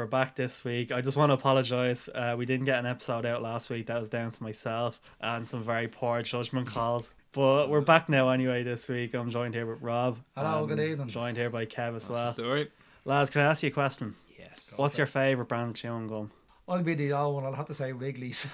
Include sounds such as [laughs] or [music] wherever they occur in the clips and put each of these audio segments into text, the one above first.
we're back this week. I just want to apologise. Uh, we didn't get an episode out last week. That was down to myself and some very poor judgment calls. But we're back now anyway this week. I'm joined here with Rob. Hello, and good evening. Joined here by Kev as What's well. the story? Lads, can I ask you a question? Yes. What's your favourite brand of chewing gum? I'll be the old one. I'll have to say Wrigley's.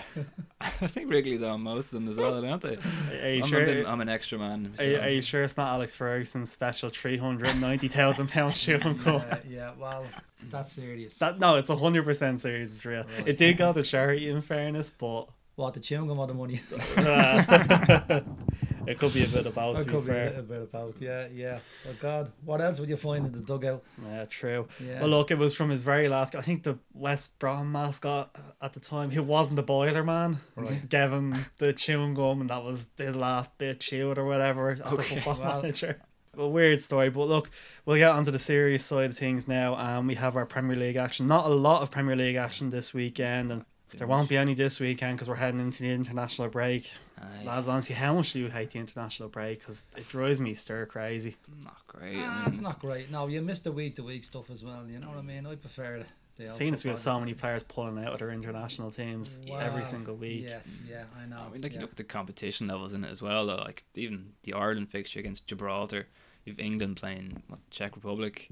[laughs] I think Wrigley's on most of them as well, don't they? Are you I'm, sure? a bit- I'm an extra man. Are you, are you sure it's not Alex Ferguson's special three hundred ninety thousand pound chewing gum? Uh, yeah, well, it's that serious. That no, it's hundred percent serious. It's real. Right. It did go to charity, in fairness, but what the chewing gum or the money? [laughs] [laughs] it could be a bit about. I To be could be a fair. little bit about. Yeah, yeah. Oh God, what else would you find in the dugout? Yeah, true. Yeah. Well, look, it was from his very last. I think the West Brom mascot at the time, who wasn't the boiler man, Right. [laughs] gave him the chewing gum, and that was his last bit chewed or whatever as Okay. a football Well- manager. A weird story, but look, we'll get onto the serious side of things now. Um, we have our Premier League action. Not a lot of Premier League action this weekend, and there won't be any this weekend because we're heading into the international break. Aye, Lads, honestly, how much do you hate the international break? Because it drives me stir crazy. not great. I Ah, mean, it's not great. No, you missed the week to week stuff as well. You know what I mean? I prefer the. the Seeing as we have so many players pulling out of their international teams every single week. Yes, yeah, I know. I mean, like you look at the competition levels in it as well. Though, like even the Ireland fixture against Gibraltar, you've England playing what, Czech Republic.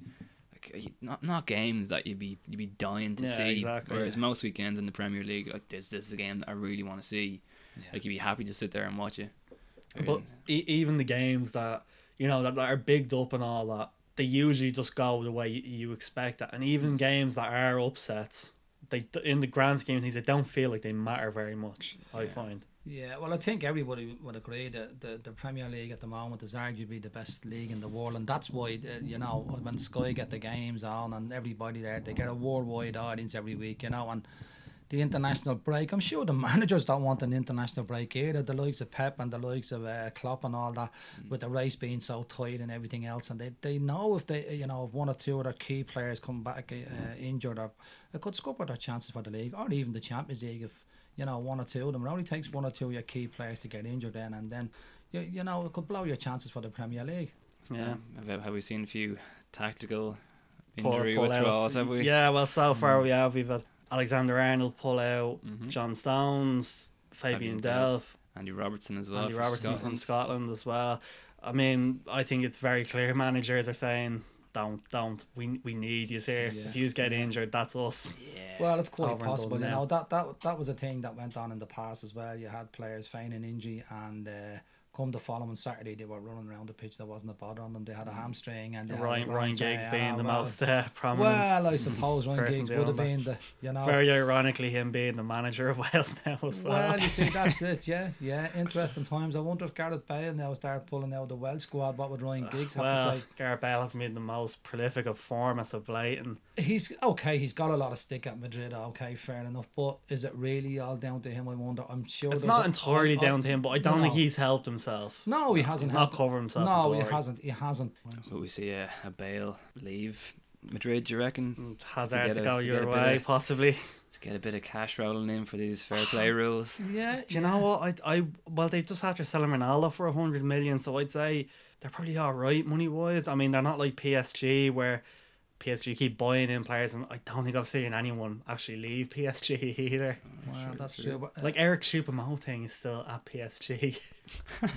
Like not not games that you'd be you'd be dying to Yeah, see. exactly. Whereas most weekends in the Premier League, like this this is a game that I really want to see. Yeah. Like you'd be happy to sit there and watch it. But e- even the games that you know that, that are bigged up and all that, they usually just go the way you, you expect it. And even mm. games that are upsets, they in the grand scheme of things, they don't feel like they matter very much. I Yeah. find. Yeah, well, I think everybody would agree that the, the Premier League at the moment is arguably the best league in the world, and that's why uh, you know when Sky get the games on and everybody there, they get a worldwide audience every week, you know, and the international break. I'm sure the [laughs] managers don't want an international break either. The likes of Pep and the likes of uh, Klopp and all that, with the race being so tight and everything else, and they, they know if they you know if one or two of their key players come back uh, injured, or it could scupper their chances for the league or even the Champions League if you know, one or two of them. It only takes one or two of your key players to get injured then, and then, you, you know, it could blow your chances for the Premier League. Yeah. Have, have we seen a few tactical injury pull withdrawals? outs. Have we? Yeah, well, so far we have. We've had Alexander Arnold pull out, Mhm. John Stones, Fabian Fabian Delph, Andy Robertson as well. Andy for Robertson from Scotland. Scotland as well. I mean, I think it's very clear. Managers are saying, "Don't, don't. We we need you here. Yeah. If you get injured, that's us." Yeah. Well, it's quite Over possible. You know that that that was a thing that went on in the past as well. You had players feigning injury, and uh, come the following Saturday, they were running around the pitch. There wasn't a bother on them. They had a mm. hamstring, and Ryan Ryan Giggs yeah, being ah, the well, most uh, prominent. Well, I suppose Ryan Giggs would have been the you know. Very ironically, him being the manager of [laughs] Wales now as well. Well, you see, that's it. [laughs] Yeah, yeah. Interesting times. I wonder if Gareth Bale now start pulling out the Welsh squad. What would Ryan ah, Giggs have well, to say? Gareth Bale has been the most prolific of formats of late, and He's okay. He's got a lot of stick at Madrid. Okay, fair enough. But is it really all down to him? I wonder. I'm sure it's not entirely down to him. But I don't no. think he's helped himself. No, he hasn't. He's not helped- covered himself. No, he hasn't. He hasn't. But we see a, a Bale leave Madrid. Do you reckon? Mm, and Hazard get to go to your get a way, of- possibly. [laughs] To get a bit of cash rolling in for these fair [sighs] play rules. Yeah. Do you know what? I, I well, they just had to sell Ronaldo for a hundred million, so I'd say they're probably all right money wise. I mean, they're not like PSG where PSG keep buying in players, and I don't think I've seen anyone actually leave PSG [laughs] either. Well, Sure, that's sure. true. But, uh, Like Eric Choupo-Moting is still at PSG. [laughs] yeah,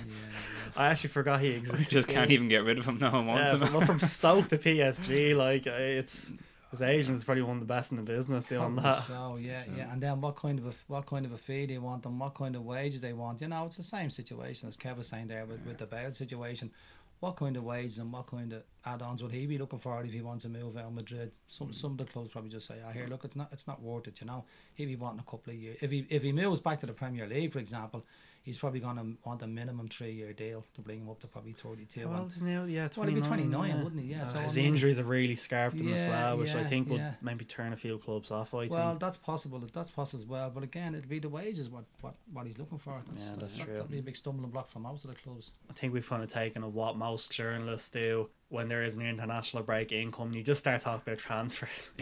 I actually forgot he [laughs] existed. Just can't even get rid of him. No one wants Yeah, him. from, well, from Stoke to PSG, like uh, it's his agent's probably one of the best in the business doing Probably that. So yeah, So- yeah, and then what kind of a what kind of a fee they want and what kind of wages they want. You know, it's the same situation as Kev was saying there with, with the Bale situation. What kind of wages and what kind of add-ons would he be looking for if he wants to move out of Madrid? Some hmm. some of the clubs probably just say, ah, "I hear, hmm. look, it's not it's not worth it." You know, he'd be wanting a couple of years. If he if he moves back to the Premier League, for example, he's probably going to want a minimum three-year deal to bring him up to probably thirty-two. Well, and- you know, yeah, Well, he'd be 29, 29, yeah. wouldn't he? Yeah, Uh, so, I his mean- injuries have really scarped him as well, which I think would yeah. maybe turn a few clubs off. I Well, think. that's possible. That's possible as well. But again, it'd be the wages what what, what he's looking for. That's, Yeah, that's that, true. That'd be a big stumbling block for most of the clubs. I think we've kind of taken on what most journalists do when there is an international break income. You just start talking about transfers. [laughs]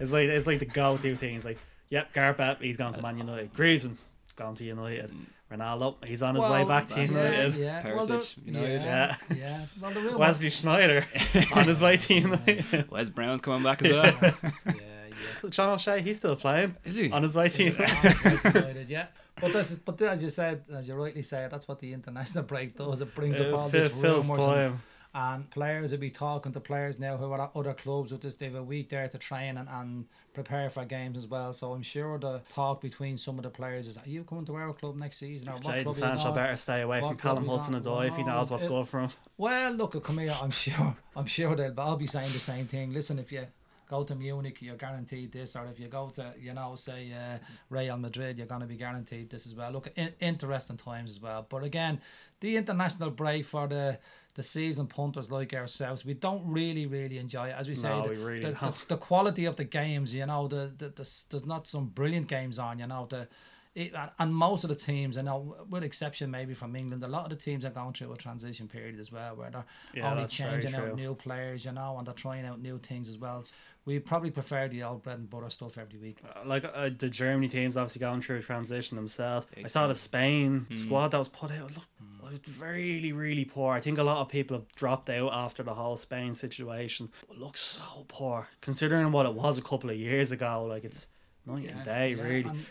it's like it's like the go-to thing. It's like, yep, Gareth he's gone to Man United. Griezmann gone to United. Ronaldo, he's on his way back to yeah, United. Yeah, well, the, United. yeah, yeah. Well, the real Wesley Sneijder [laughs] on his way to United. Wes Brown's coming back as well. [laughs] yeah, yeah. John O'Shea, he's still playing Is he? on his way to United, yeah. But this, but as you said, as you rightly said, that's what the international break does. It brings up all It this fills rumours time. And players will be talking to players now who are at other clubs with this. They have a week there to train and, and prepare for games as well. So I'm sure the talk between some of the players is, are you coming to our club next season or what Jadon club Sancho better stay away What from Callum Hudson and if he knows what's it- good for him. Well, look, come here. I'm sure. [laughs] I'm sure they'll all be saying the same thing. Listen, if you go to Munich, you're guaranteed this, or if you go to, you know, say uh, Real Madrid, you're going to be guaranteed this as well. Look, in, interesting times as well. But again, the international break for the the season punters like ourselves, we don't really, really enjoy it. As we say, No, the, we really the, the, the quality of the games, you know, the, the, the there's not some brilliant games on, you know, the it, and most of the teams, I know, with exception maybe from England, a lot of the teams are going through a transition period as well, where they're Yeah, only changing out new players, you know, and they're trying out new things as well. So We probably prefer the old bread and butter stuff every week. Uh, Like uh, the Germany team's obviously going through a transition themselves. Big I saw the. Spain Mm. squad that was put out. Look, really, really poor. I think a lot of people have dropped out after the whole Spain situation. It looks so poor considering what it was a couple of years ago. Like it's night and day, yeah, really. And,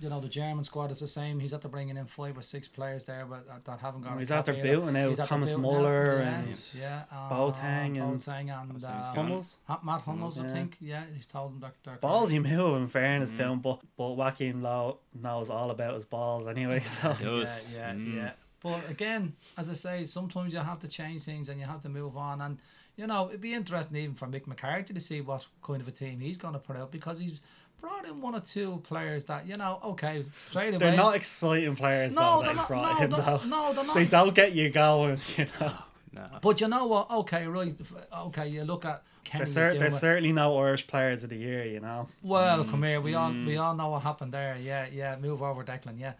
you know, the German squad is the same. He's after bringing in five or six players there, but that, that haven't got. a He's cap after either. building out He's Thomas building out, Muller yeah, and yeah, uh, Boateng and- Boateng and uh. Hummels. Ha- Matt Hummels, I think. Yeah, he's told him that. they're- Ballsy move in fairness Mm. to him, but but Joachim Löw knows all about his balls anyway. [laughs] So He does. Yeah, yeah, Mm. yeah. But again, as I say, sometimes you have to change things and you have to move on. And you know, it'd be interesting even for Mick McCarthy to see what kind of a team he's going to put out because he's brought in one or two players that you know, okay, straight away. they're not exciting players no, though. they're They've not. brought No, in though. no, they're not. They don't get you going, [laughs] you know. No. But you know what? Okay, right. Okay, you look at Kenny's There's, cer- there's certainly no Irish players of the year, you know. Well, come here. We all mm. we all know what happened there. Yeah, yeah. Move over, Declan. Yeah.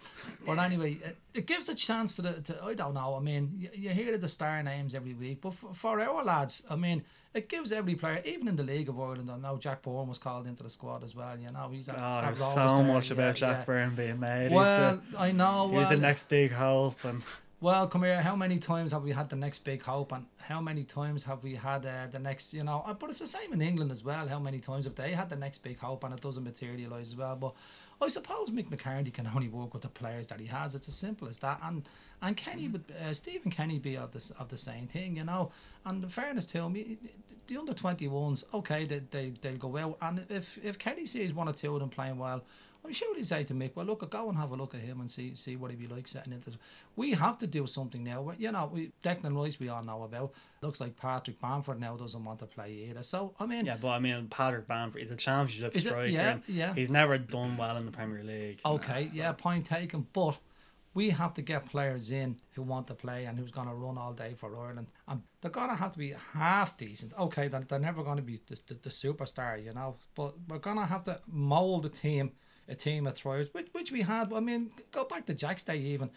But anyway, it, it gives a chance to the. To, I don't know. I mean, you, you hear the star names every week, but for, for our lads, I mean, it gives every player, even in the League of Ireland. I know Jack Byrne was called into the squad as well. You know, he's at, Oh, there's so there, much yeah, about Jack yeah. Byrne being made. Well, he's I know. the, he's the next big hope, and Well, come here. How many times have we had the next big hope, and how many times have we had uh, the next? You know, uh, but it's the same in England as well. How many times have they had the next big hope, and it doesn't materialise as well? But I suppose Mick McCarthy can only work with the players that he has. It's as simple as that. And and Kenny would uh, Stephen Kenny be of this of the same thing, you know. And in fairness to him, the under twenty ones, okay, they they they'll go well. And if if Kenny sees one or two of them playing well. I'm sure he'd say to Mick, well, look, go and have a look at him and see see what he'd be like setting into. We have to do something now. You know, we Declan Rice we all know about. Looks like Patrick Bamford now doesn't want to play either. So I mean, yeah. But I mean, Patrick Bamford, is a championship Is it? striker. Yeah, yeah. He's never done well in the Premier League. okay, yeah, point taken. But we have to get players in who want to play and who's going to run all day for Ireland. And they're going to have to be half decent. Okay, they're, they're never going to be the, the, the superstar, you know. But we're going to have to mould the team, a team of thrivers, which, which we had. I mean, go back to Jack's day even.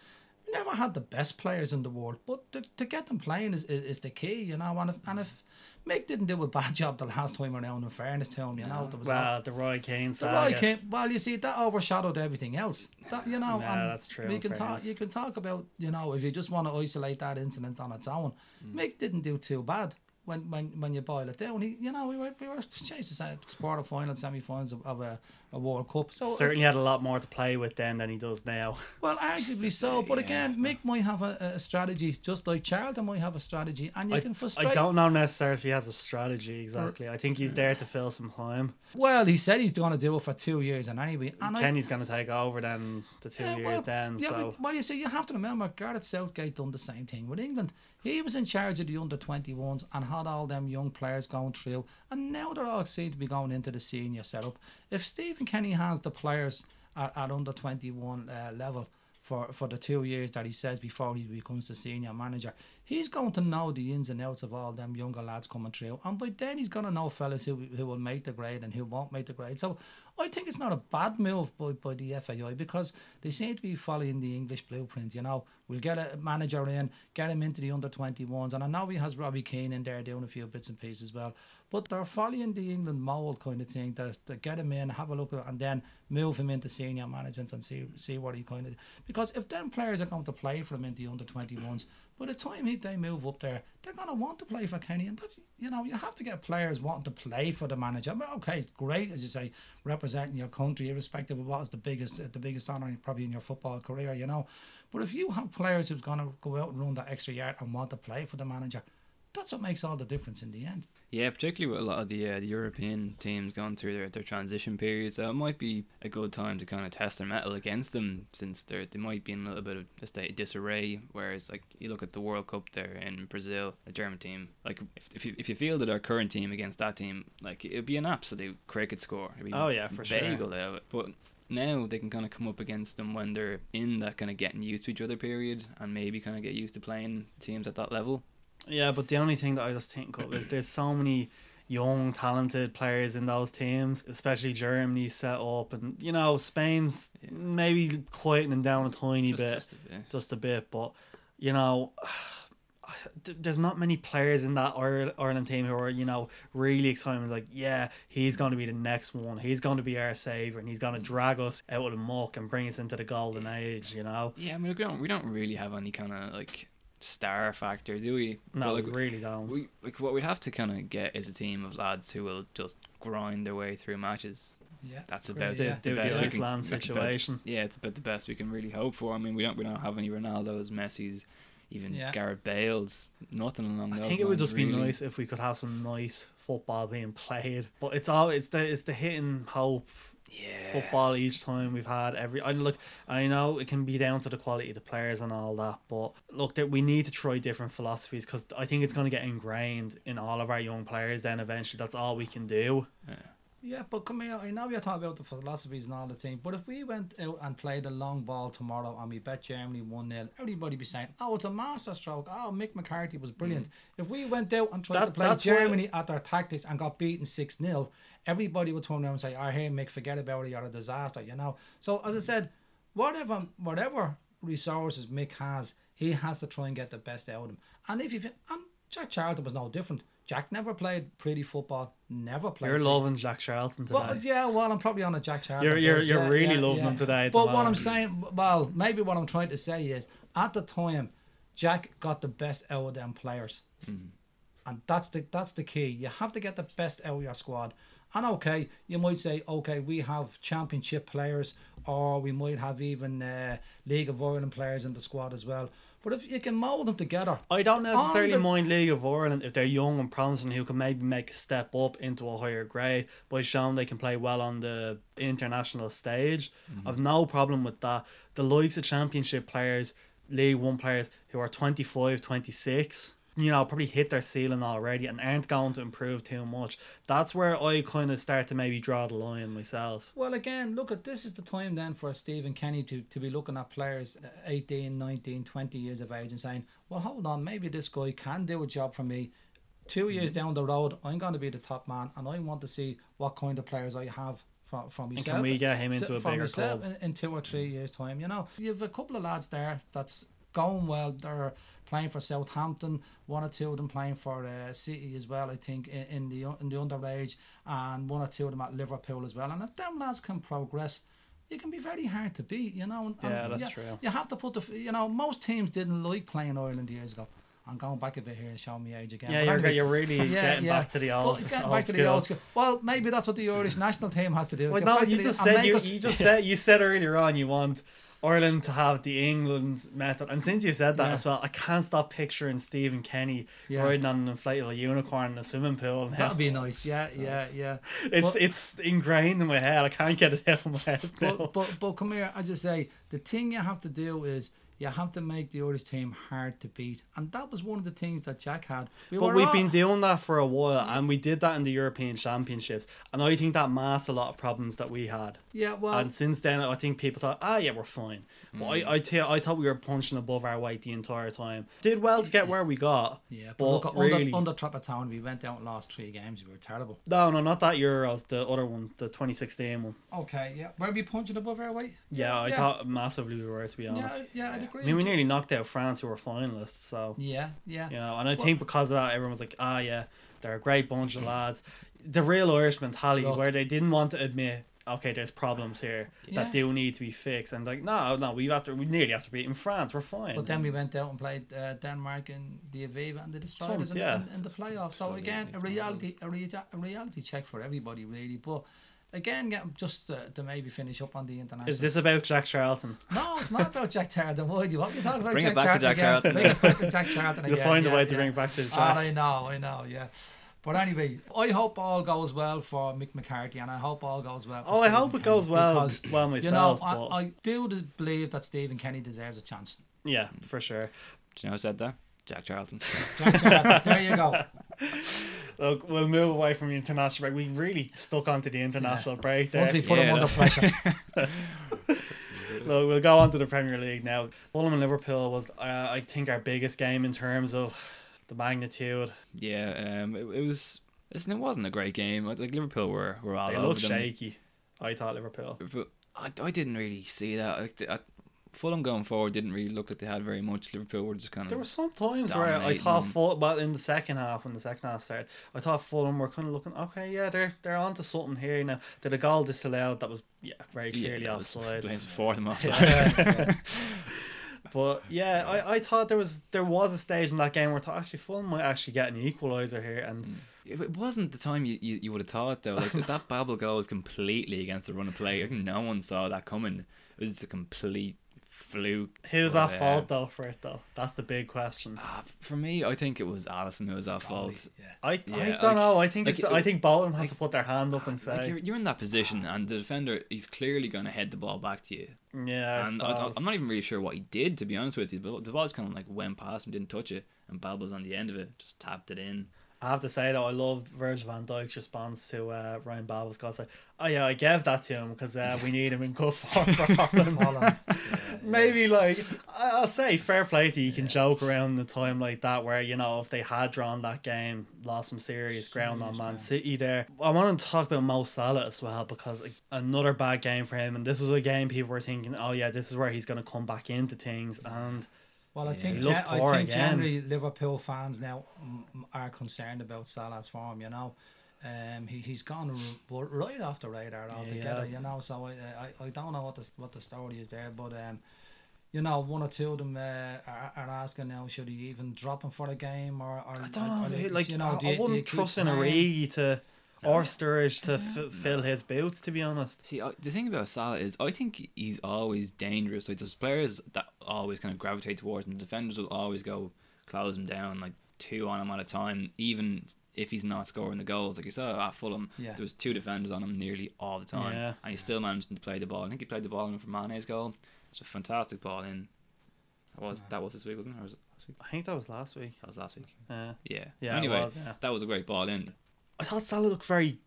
We never had the best players in the world, but to, to get them playing is, is, is the key, you know. And if, and if Mick didn't do a [laughs] bad job the last time around, in fairness to him, you know, there was all- Well, the Roy Keane the saga. right came, well, you see, that overshadowed everything else. That you know, Yeah, and that's true, We in can talk. You can talk about you know if you just want to isolate that incident on its own. Mm. Mick didn't do too bad when when when you boil it down. He, you know, we were we were Jesus quarter final, semi finals of, of a, a World Cup. So Certainly had a lot more to play with then than he does now. [laughs] well, arguably so. But again, Mick might have a, a strategy, just like Charlton might have a strategy, and you I, can frustrate. I don't know necessarily if he has a strategy exactly. I think he's there to fill some time. Well, he said he's going to do it for two years, and anyway, and Kenny's going to take over then the two Yeah, years well, then. yeah, so but, well, you see, you have to remember Gareth Southgate done the same thing with England. He was in charge of the under 21s and had all them young players going through, and now they're all seem to be going into the senior setup. If Stephen Kenny has the players at, at under 21 uh, level for, for the two years that he says before he becomes the senior manager, he's going to know the ins and outs of all them younger lads coming through, and by then he's going to know fellas who, who will make the grade and who won't make the grade. So I think it's not a bad move by, by the FAI because they seem to be following the English blueprint. You know, we'll get a manager in, get him into the under 21s, and I know he has Robbie Keane in there doing a few bits and pieces as well. But they're following the England mould kind of thing. They they get him in, have a look at and then move him into senior management and see see what he kind of. Because if them players are going to play for him in the under 21s, By the time he, they move up there, they're going to want to play for Kenny, and that's you know you have to get players wanting to play for the manager. I mean, okay, great as you say, representing your country, irrespective of what is the biggest the biggest honor probably in your football career, you know. But if you have players who's going to go out and run that extra yard and want to play for the manager, that's what makes all the difference in the end. Yeah, particularly with a lot of the, uh, the European teams going through their, their transition periods, uh, it might be a good time to kind of test their metal against them since they they might be in a little bit of a state of disarray. Whereas, like you look at the World Cup there in Brazil, a German team, like if if you if you fielded our current team against that team, like it'd be an absolute cricket score. It'd be Oh, yeah, for sure. bagel out. But now they can kind of come up against them when they're in that kind of getting used to each other period and maybe kind of get used to playing teams at that level. Yeah, but the only thing that I just think of is there's so many young, talented players in those teams, especially Germany set up, and you know Spain's Yeah. maybe quietening down a tiny Just, bit, just a bit. just a bit, but you know. [sighs] There's not many players in that Ire- Ireland team who are, you know, really excited. Like, yeah, he's going to be the next one. He's going to be our savior, and he's going to drag us out of the muck and bring us into the golden age. You know, Yeah, I mean we don't we don't really have any kind of like star factor, do we? no, But, like, we really don't. we like what we'd have to kind of get is a team of lads who will just grind their way through matches. Yeah, That's about yeah. the do the best can- that's about- situation. Yeah, it's about the best we can really hope for. I mean, we don't we don't have any Ronaldo's, Messi's, even Yeah. Gareth Bale's, nothing along I think it would just be nice if we could have some nice football being played. But it's all it's the it's the hitting hope Yeah. football each time we've had every. I look. I know it can be down to the quality of the players and all that, but look, that we need to try different philosophies because I think it's going to get ingrained in all of our young players. Then eventually, that's all we can do. Yeah. Yeah, but come here. I know you're talking about the philosophies and all the thing, but if we went out and played a long ball tomorrow and we bet Germany 1 0, everybody be saying, oh, it's a masterstroke. Oh, Mick McCarthy was brilliant. Mm. If we went out and tried That- to play Germany at their tactics and got beaten 6 0, everybody would turn around and say, oh, hey, Mick, forget about it. You're a disaster, you know? So, as I mm. said, whatever whatever resources Mick has, he has to try and get the best out of him. And if you and Jack Charlton was no different. Jack never played pretty football, never played. You're pretty loving Jack Charlton today. well, yeah, well, I'm probably on a Jack Charlton. You're- you're- you're yeah, really yeah, loving yeah. him today But what I'm saying, well, maybe what I'm trying to say is, at the time, Jack got the best out of them players, and that's the that's the key. You have to get the best out of your squad. And okay, you might say, okay, we have championship players, or we might have even uh, League of Ireland players in the squad as well. But if you can mold them together, I don't necessarily the- mind League of Ireland if they're young and promising who can maybe make a step up into a higher grade by showing they can play well on the international stage. Mm-hmm. I've no problem with that. The likes of championship players, League One players who are 25, 26, you know, probably hit their ceiling already and aren't going to improve too much. That's where I kind of start to maybe draw the line myself. Well, again, look at this is the time then for Stephen Kenny to, to be looking at players uh, 18, 19, 20 years of age and saying, well, hold on, maybe this guy can do a job for me. Two years Mm-hmm. down the road, I'm going to be the top man, and I want to see what kind of players I have from for myself. can we get him into a bigger club? In, in two or three years' time, you know, you have a couple of lads there that's going well. They're playing for Southampton. One or two of them playing for uh, City as well. I think in, in the in the underage, and one or two of them at Liverpool as well. And if them lads can progress. it can be very hard to beat, you know. and- Yeah, and that's you, true. You have to put the, you know, most teams didn't like playing Ireland years ago. I'm going back a bit here and showing my age again. Yeah, But you're, you're really [laughs] getting back to the old, Well, getting old back to school. the old school. Well, maybe that's what the Irish national team has to do. Well, no, you just said you, us- you just [laughs] said you said earlier on you want Ireland to have the England method, and since you said that Yeah. as well, I can't stop picturing Stephen Kenny Yeah. riding on an inflatable unicorn in a swimming pool. That'd be nice. Yeah, yeah, yeah. It's it's ingrained in my head. I can't get it out of my head. But, but but come here, as I say, the thing you have to do is you have to make the Irish team hard to beat, and that was one of the things that Jack had. We But we've all- been doing that for a while, and we did that in the European Championships, and I think that masked a lot of problems that we had. yeah. Well, and since then, I think people thought, ah, yeah, we're fine. But Mm. I, I, t- I thought we were punching above our weight the entire time. Did well to get where we got. yeah. But, but look, really, under under Trapattoni, we went out and lost three games. We were terrible. no, no, not that Euros, the other one, the 2016 one. Okay. Yeah. Were we punching above our weight? Yeah, I yeah. thought massively we were, to be honest. Yeah, yeah, I'd. I mean, we nearly knocked out France, who were finalists. So Yeah, yeah. you know, and I Well- think because of that, everyone was like, ah, yeah, they're a great bunch of lads. The real Irish mentality, Look. where they didn't want to admit okay, there's problems here Yeah. that do need to be fixed, and like, no, no, we have to, we nearly have to beat in France. We're fine. But then we went out and played uh, Denmark and the Aviva and the Destroyers us in, yeah. in, in the playoffs. So again, a reality, a, rea- a reality check for everybody, really. But again, get, just uh, to maybe finish up on the international. Is this about Jack Charlton? No, it's not about Jack Charlton. Why do you want me to talk about Bring it Jack back to Charlton Jack again? Charlton. Bring it back to Jack Charlton [laughs] again. You'll find yeah, a way to yeah. bring it back to the Jack. I know, I know, yeah. But anyway, I hope all goes well for Mick McCarthy, and I hope all goes well. For Oh, I Stephen hope it goes well, because, well You know, I, but I do believe that Stephen Kenny deserves a chance. yeah, for sure. Do you know who said that? Jack Charlton. Jack Charlton, there you go. [laughs] Look, we'll move away from the international break. We really stuck onto the international break there. Once we put him Yeah, under pressure. [laughs] [laughs] Look, we'll go on to the Premier League now. Fulham and Liverpool was, uh, I think, our biggest game in terms of the magnitude. yeah, um, it, it was. Listen, it wasn't a great game. Like Liverpool were were all They over look them. shaky. I thought Liverpool. But I, I didn't really see that. Like, the- I, Fulham going forward didn't really look like they had very much. Liverpool were just kind of. There were some times where I thought. Fulham, well, in the second half, when the second half started, I thought Fulham were kind of looking, okay, yeah, they're they're onto something here now. Did a goal disallowed that was, yeah, very clearly was- offside. [laughs] Blames for them offside. [laughs] Yeah. But yeah, I, I thought there was there was a stage in that game where I thought actually Fulham might actually get an equaliser here, and mm. It it wasn't the time you, you, you would have thought though. Like that [laughs] Babel goal was completely against the run of play. Like, no one saw that coming. It was just a complete fluke. who's But, at uh, fault though for it though? That's the big question. Ah, for me, I think it was Alisson who was at fault. Yeah. I, I don't like- know. I think like it's, it- I think both of them have like- to put their hand up and Like say, you're, you're in that position, and the defender he's clearly going to head the ball back to you. yeah. I and I, suppose. am not even really sure what he did, to be honest with you. But the ball just kind of like went past him, didn't touch it, and Babel's on the end of it, just tapped it in. I have to say though, I loved Virgil van Dijk's response to uh, Ryan Babel's goal. It's like, oh yeah, I gave that to him because uh, we need him in good form [laughs] for Holland. Holland. [laughs] Maybe like I'll say, fair play to you. You can joke around the time like that where you know if they had drawn that game, lost some serious ground on Serious Man. City there. I want to talk about Mo Salah as well because like, another bad game for him, and this was a game people were thinking, oh yeah, this is where he's going to come back into things, and Well, I Yeah. think gen- I think again. generally Liverpool fans now are concerned about Salah's form. You know, um, he he's gone r- right off the radar altogether. has. you know, so I, I I don't know what the what the story is there, but um. You know, one or two of them uh, are, are asking now, should he even drop him for a game or? or I don't know. or- or if he- is- like you know, I, do I wouldn't trust in? Origi to or Sturridge to f- fill his boots. To be honest, See, I, the thing about Salah is, I think he's always dangerous. Like there's players that always kind of gravitate towards him. The defenders will always go close him down, like two on him at a time, even if he's not scoring the goals. Like you saw at Fulham, Yeah. there was two defenders on him nearly all the time, Yeah. and he still managed to play the ball. I think he played the ball in for Mane's goal. It's a fantastic ball in. That was that was this week, wasn't it? Or was it last week? I think that was last week. That was last week. Uh, Yeah. yeah, Anyway, it was, yeah. that was a great ball in. I thought Salah looked very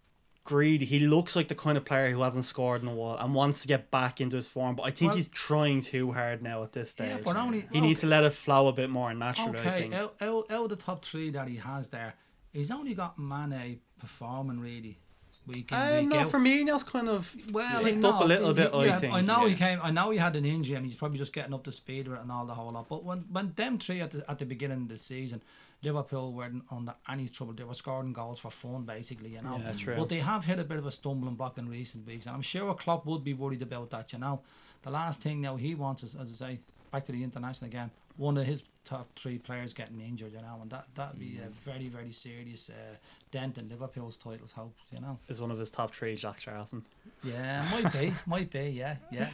greedy. He looks like the kind of player who hasn't scored in a while and wants to get back into his form. But I think Well- he's trying too hard now at this stage. Yeah, but only he needs to let it flow a bit more and naturally. I Okay, think. out, out, out of the top three that he has there, he's only got Mane performing really week in Um, week no, out. Firmino's kind of Well, picked no, up a little he- bit. I think. I know he came. I know he had an injury, and he's probably just getting up to speed with it and all the whole lot. But when when them three at the at the beginning of the season, Liverpool weren't under any trouble. They were scoring goals for fun, basically. You know. Yeah, true. But they have hit a bit of a stumbling block in recent weeks, and I'm sure Klopp would be worried about that. You know, the last thing now he wants is, as I say, back to the international again. One of his top three players getting injured, you know, and that that'd be Mm. a very very serious uh, dent in Liverpool's titles hopes. You know. is one of his top three, Jack Charlton. Yeah, might be, [laughs] might be. Yeah, yeah.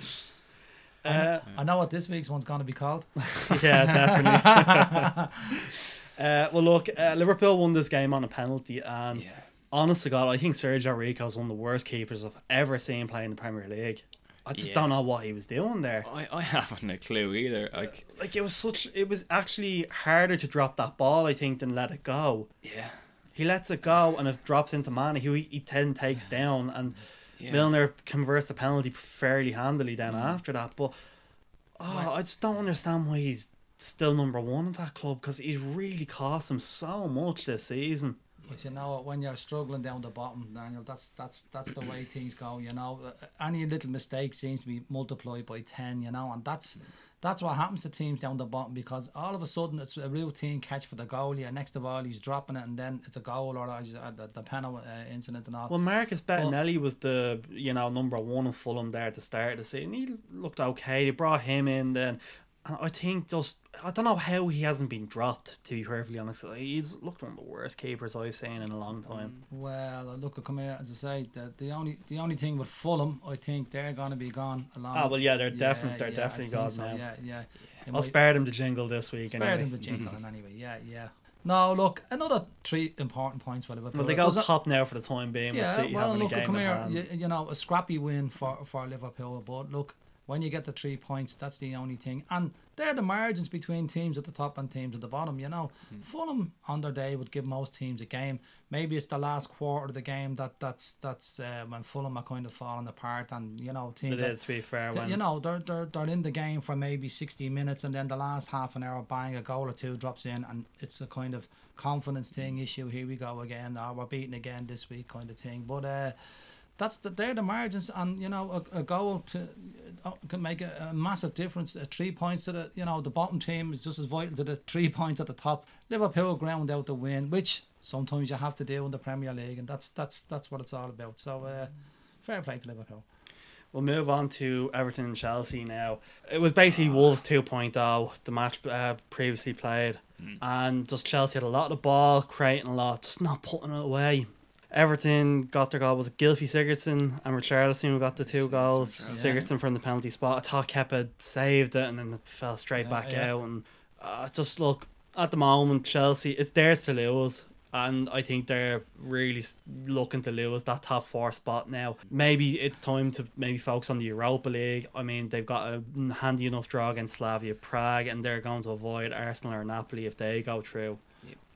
I, Uh, know, I know what this week's one's going to be called. [laughs] yeah, definitely. [laughs] uh, well, look, uh, Liverpool won this game on a penalty, and Yeah. honest to God, I think Sergio Rico is one of the worst keepers I've ever seen play in the Premier League. I just Yeah. don't know what he was doing there. I, I haven't a clue either. Like, Like it was such, it was actually harder to drop that ball, I think, than let it go. yeah. He lets it go and it drops into Mane, who he, he then takes down, and Yeah. Milner converts the penalty fairly handily then Mm. after that. But oh, I just don't understand why he's still number one at that club because he's really cost him so much this season. But you know? When you're struggling down the bottom, Daniel, that's that's that's the way things go. You know, Uh, any little mistake seems to be multiplied by ten. You know, and that's that's what happens to teams down the bottom because all of a sudden it's a routine catch for the goalie, and next of all he's dropping it, and then it's a goal or uh, the, the penalty uh, incident and all. Well, Marcus Bettinelli was the you know number one in Fulham there at the start of the season. He looked okay. They brought him in then. And I think just I don't know how he hasn't been dropped. To be perfectly honest, he's looked one of the worst keepers I've seen in a long mm. time. Well, look, come here as I say. The, the only the only thing with Fulham, I think they're going to be gone along. Oh ah, well, yeah, they're definitely they're yeah, definitely gone so, now. Yeah, yeah. I'll spare them the jingle this week. Spare anyway. them the jingle [laughs] anyway. Yeah, yeah. Now, look, another three important points for Liverpool. Well, they go top now for the time being. Yeah, with City well, look, come here. You, you know, a scrappy win for for Liverpool, but look, when you get the three points, that's the only thing. And they're the margins between teams at the top and teams at the bottom. You know, Hmm. Fulham on their day would give most teams a game. Maybe it's the last quarter of the game that that's that's uh, when Fulham are kind of falling apart, and you know, teams It that- is to be fair. When you know they're, they're they're in the game for maybe 60 minutes and then the last half an hour bang a goal or two drops in and it's a kind of confidence thing issue here we go again oh, we're beating again this week kind of thing but uh that's the, they're the margins and you know a, a goal to uh, can make a, a massive difference uh, three points to the you know the bottom team is just as vital to the three [laughs] points at the top Liverpool ground out the win which sometimes you have to do in the Premier League and that's that's that's what it's all about so uh, fair play to Liverpool We'll move on to Everton and Chelsea now. It was basically Wolves 2.0, the match uh, previously played. And just Chelsea had a lot of ball, creating a lot, just not putting it away. Everton got their goal. Was it Gylfi Sigurdsson and Richarlison who got the two goals? Richarlison. Sigurdsson from the penalty spot. I thought Kepa saved it and then it fell straight Yeah, back yeah. out. And uh, just look, at the moment, Chelsea, it's theirs to lose. And I think they're really looking to lose that top four spot now. Maybe it's time to maybe focus on the Europa League. I mean, they've got a handy enough draw against Slavia Prague, and they're going to avoid Arsenal or Napoli if they go through.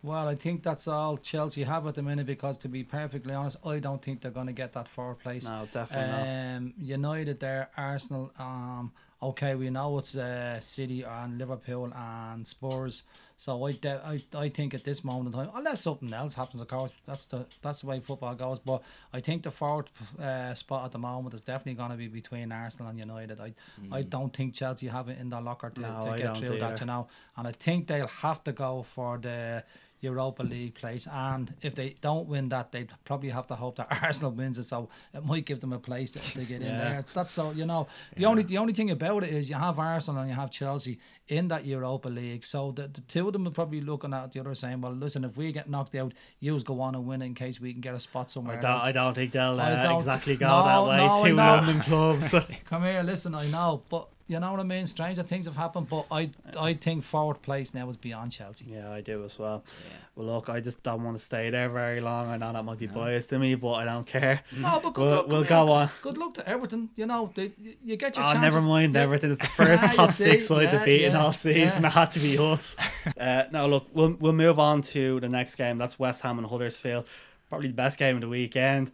Well, I think that's all Chelsea have at the minute because, to be perfectly honest, I don't think they're going to get that fourth place. No, definitely not. Um, United there, Arsenal. Um, okay, we know it's uh, City and Liverpool and Spurs. So I, de- I, I think at this moment in time, unless something else happens, of course, that's the that's the way football goes. But I think the fourth uh, spot at the moment is definitely going to be between Arsenal and United. I, I don't think Chelsea have it in their locker to, No, to get through that, you know. And I think they'll have to go for the Europa League place. And if they don't win that, they probably have to hope that [laughs] Arsenal wins it. So it might give them a place to, to get in there. That's so you know. The only the only thing about it is you have Arsenal and you have Chelsea in that Europa League. So the, the two of them are probably looking at the other saying, well, listen, if we get knocked out, yous go on and win it in case we can get a spot somewhere." I don't. I don't think they'll uh, don't- exactly go No, that way. no, Two. London clubs. [laughs] Come here, listen. I know, but you know what I mean. Stranger things have happened, but I I think fourth place now is beyond Chelsea. yeah, I do as well. Yeah. Well, look, I just don't want to stay there very long. I know that might be biased to me, but I don't care. No, but good We'll- luck. we'll go here. on. Good luck to Everton. You know, they, you- you get your Oh, chances. never mind Yeah. everything. It's the first [laughs] You top see, six side yeah, to beat in yeah, all season. yeah. It had to be us. [laughs] uh, now, look, we'll we'll move on to the next game. That's West Ham and Huddersfield. Probably the best game of the weekend.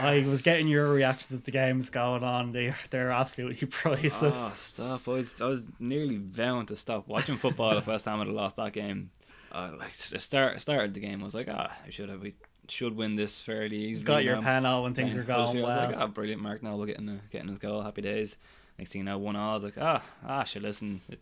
I was getting your reactions as the game's going on. They they're absolutely [laughs] priceless. Oh, stop! I was I was nearly vowing to stop watching football if West Ham had lost that game. Uh, like the start started the game, I was like, ah, I should have we should win this fairly easily. Got your now. penalty when things are going Huddersfield, I was well. like, ah, brilliant, Mark Noble getting a, getting his goal, happy days. Next thing you know, one all. I was like, ah, ah, should listen. It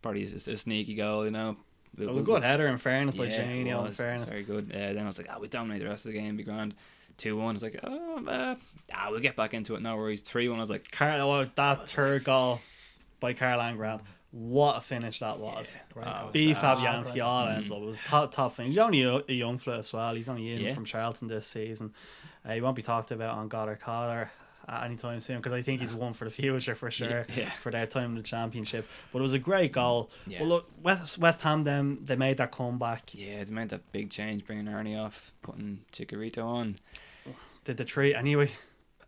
probably is a sneaky goal, you know. It was a good header in fairness by Yeah, Janino. In was. fairness, Very good. Uh, then I was like, ah, we dominate the rest of the game, be grand. 2 1. It's like, oh, uh, ah, we'll get back into it. No worries. 3 1. I was like, Carl, oh, that third goal by Karlan Grant. What a finish that was. Great Ah, goal. B Fabianski great. all ends up. It was top top finish. He's only a, a young fella as well. He's only in Yeah. from Charlton this season. Uh, he won't be talked about on God or Collar anytime soon because I think he's one for the future for sure Yeah. for their time in the championship. But it was a great goal. Yeah. Well, look, West West Ham them they made their comeback. yeah, they made that big change, bringing Ernie off, putting Chicharito on. Did the tree anyway.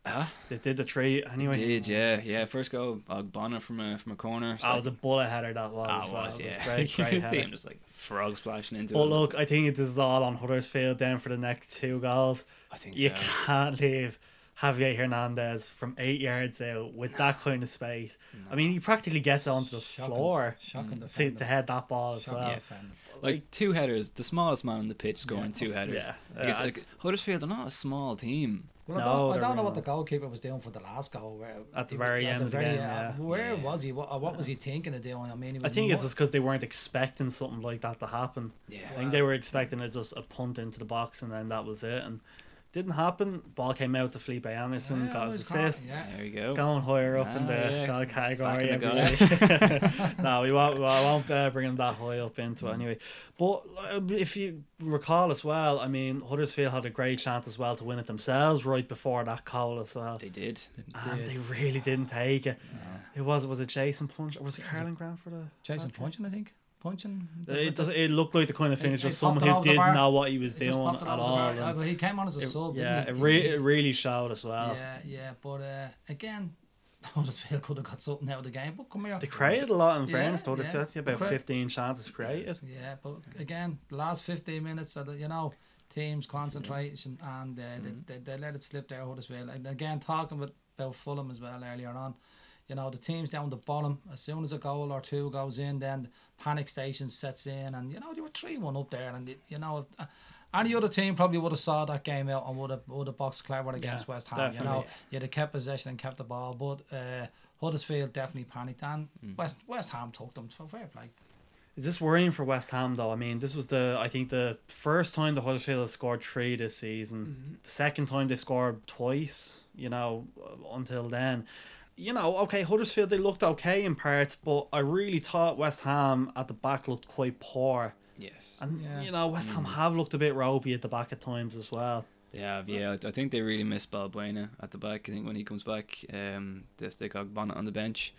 Huh? They did the three anyway. Did, yeah. Yeah, first goal, Ogbonna from a, from a corner. I was a bullet header. That was. Ah, well. was, It was yeah. great, [laughs] you great can see him just like frog splashing into But it. look, I think this is all on Huddersfield then for the next two goals. I think You so. can't leave Javier Hernandez from eight yards out with that kind of space. I mean, he practically gets onto the Shocking- floor Shocking to, defender. to head that ball as Shocking well. defender. Like two headers, the smallest man on the pitch scoring two headers. Yeah, Like, it's yeah, like it's- Huddersfield are not a small team. Well, I No, don't, I don't know really what the goalkeeper was doing for the last goal. Where At the he- very end of the game, uh, yeah. Where Yeah. was he? What, what was he thinking of doing? I mean, I was think it's just because they weren't expecting something like that to happen. Yeah. I think they were expecting it just a punt into the box and then that was it. And didn't happen. Ball came out to Felipe Anderson, Yeah, got it his assist. Yeah. There you go. Going higher up in Ah, the yeah. goal category Back in the [laughs] [laughs] no, we won't. I won't uh, bring him that high up into it anyway. But uh, if you recall as well, I mean Huddersfield had a great chance as well to win it themselves right before that goal as well, They did. and did. they really didn't take it. It was was it Jason Puncheon or was it Karlan Grant for the Jason hat-trick? Puncheon, I think. Puncheon. It does. It looked like the kind of finish he of someone who didn't bar. know what he was just doing it at all. Yeah, but he came on as a it- sub. yeah, it, re- it really showed as well. Yeah, yeah, but uh, again, [laughs] Huddersfield could have got something out of the game. But come here. They created a lot in fairness to yeah. Huddersfield. Yeah, about Cre- 15 chances created. Yeah, but again, the last 15 minutes, of the, you know, teams concentration and uh, Mm-hmm. they, they, they let it slip there, Huddersfield. And again, talking about, about Fulham as well earlier on, you know, the teams down the bottom, as soon as a goal or two goes in, then panic station sets in. And, you know, they were 3 1 up there. And, you know, if, uh, any other team probably would have saw that game out and would have, would have boxed clever against Yeah, West Ham. You know, definitely. you'd kept possession and kept the ball. But uh, Huddersfield definitely panicked. And West, West Ham took them. So fair play. Is this worrying for West Ham though? I mean, this was the I think the first time the Huddersfield has scored three this season. The second time they scored twice. You know, until then. You know, okay, Huddersfield they looked okay in parts, but I really thought West Ham at the back looked quite poor. Yes. And Yeah. you know, West Ham have looked a bit ropey at the back at times as well. They have, yeah. I I think they really miss Balbuena at the back. I think when he comes back, um, they stick Bonnet on the bench.